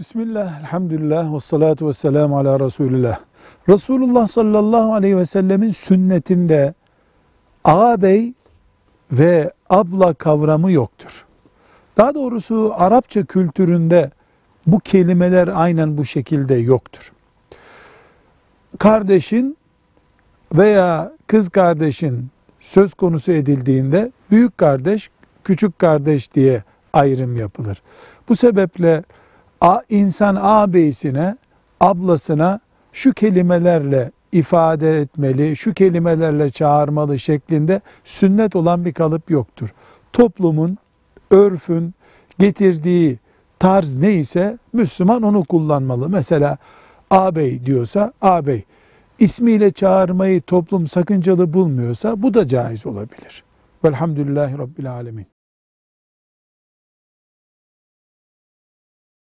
Bismillah, elhamdülillah, ve salatu ve selamu ala Resulillah. Resulullah sallallahu aleyhi ve sellemin sünnetinde ağabey ve abla kavramı yoktur. Daha doğrusu Arapça kültüründe bu kelimeler aynen bu şekilde yoktur. Kardeşin veya kız kardeşin söz konusu edildiğinde büyük kardeş, küçük kardeş diye ayrım yapılır. Bu sebeple a, insan ağabeyisine, ablasına şu kelimelerle ifade etmeli, şu kelimelerle çağırmalı şeklinde sünnet olan bir kalıp yoktur. Toplumun, örfün getirdiği tarz neyse Müslüman onu kullanmalı. Mesela ağabey diyorsa ağabey, ismiyle çağırmayı toplum sakıncalı bulmuyorsa bu da caiz olabilir. Velhamdülillahi Rabbil Alemin.